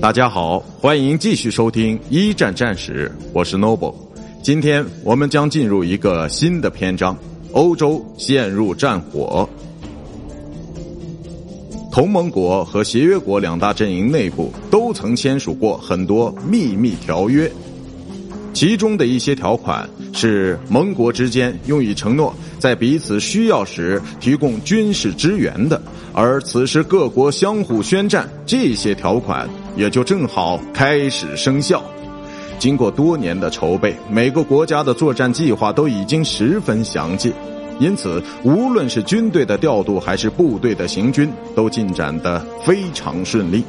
大家好，欢迎继续收听一战战史，我是 Noble。今天我们将进入一个新的篇章：欧洲陷入战火。同盟国和协约国两大阵营内部都曾签署过很多秘密条约，其中的一些条款是盟国之间用以承诺在彼此需要时提供军事支援的，而此时各国相互宣战，这些条款也就正好开始生效。经过多年的筹备，每个国家的作战计划都已经十分详尽。因此，无论是军队的调度还是部队的行军，都进展得非常顺利。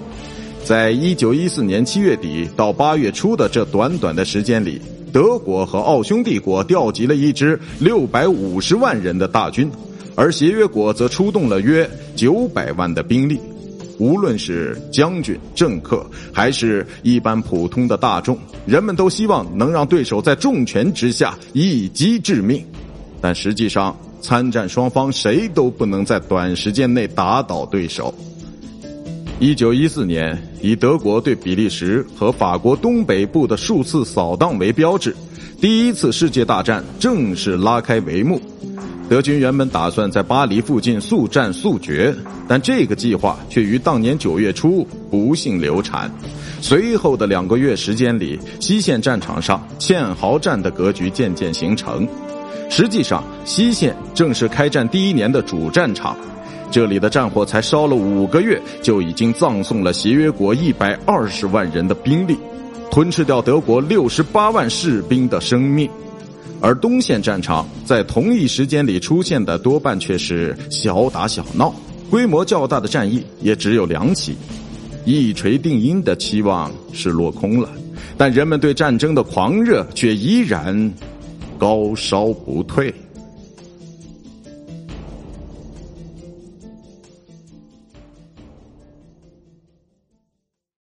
在一九一四年七月底到八月初的这短短的时间里，德国和奥匈帝国调集了一支六百五十万人的大军，而协约国则出动了约九百万的兵力。无论是将军、政客，还是一般普通的大众，人们都希望能让对手在重拳之下一击致命。但实际上，参战双方谁都不能在短时间内打倒对手。一九一四年，以德国对比利时和法国东北部的数次扫荡为标志，第一次世界大战正式拉开帷幕。德军原本打算在巴黎附近速战速决，但这个计划却于当年九月初不幸流产。随后的两个月时间里，西线战场上堑壕战的格局渐渐形成。实际上，西线正是开战第一年的主战场，这里的战火才烧了五个月，就已经葬送了协约国一百二十万人的兵力，吞噬掉德国六十八万士兵的生命。而东线战场在同一时间里出现的多半却是小打小闹，规模较大的战役也只有两起，一锤定音的期望是落空了，但人们对战争的狂热却依然。高烧不退。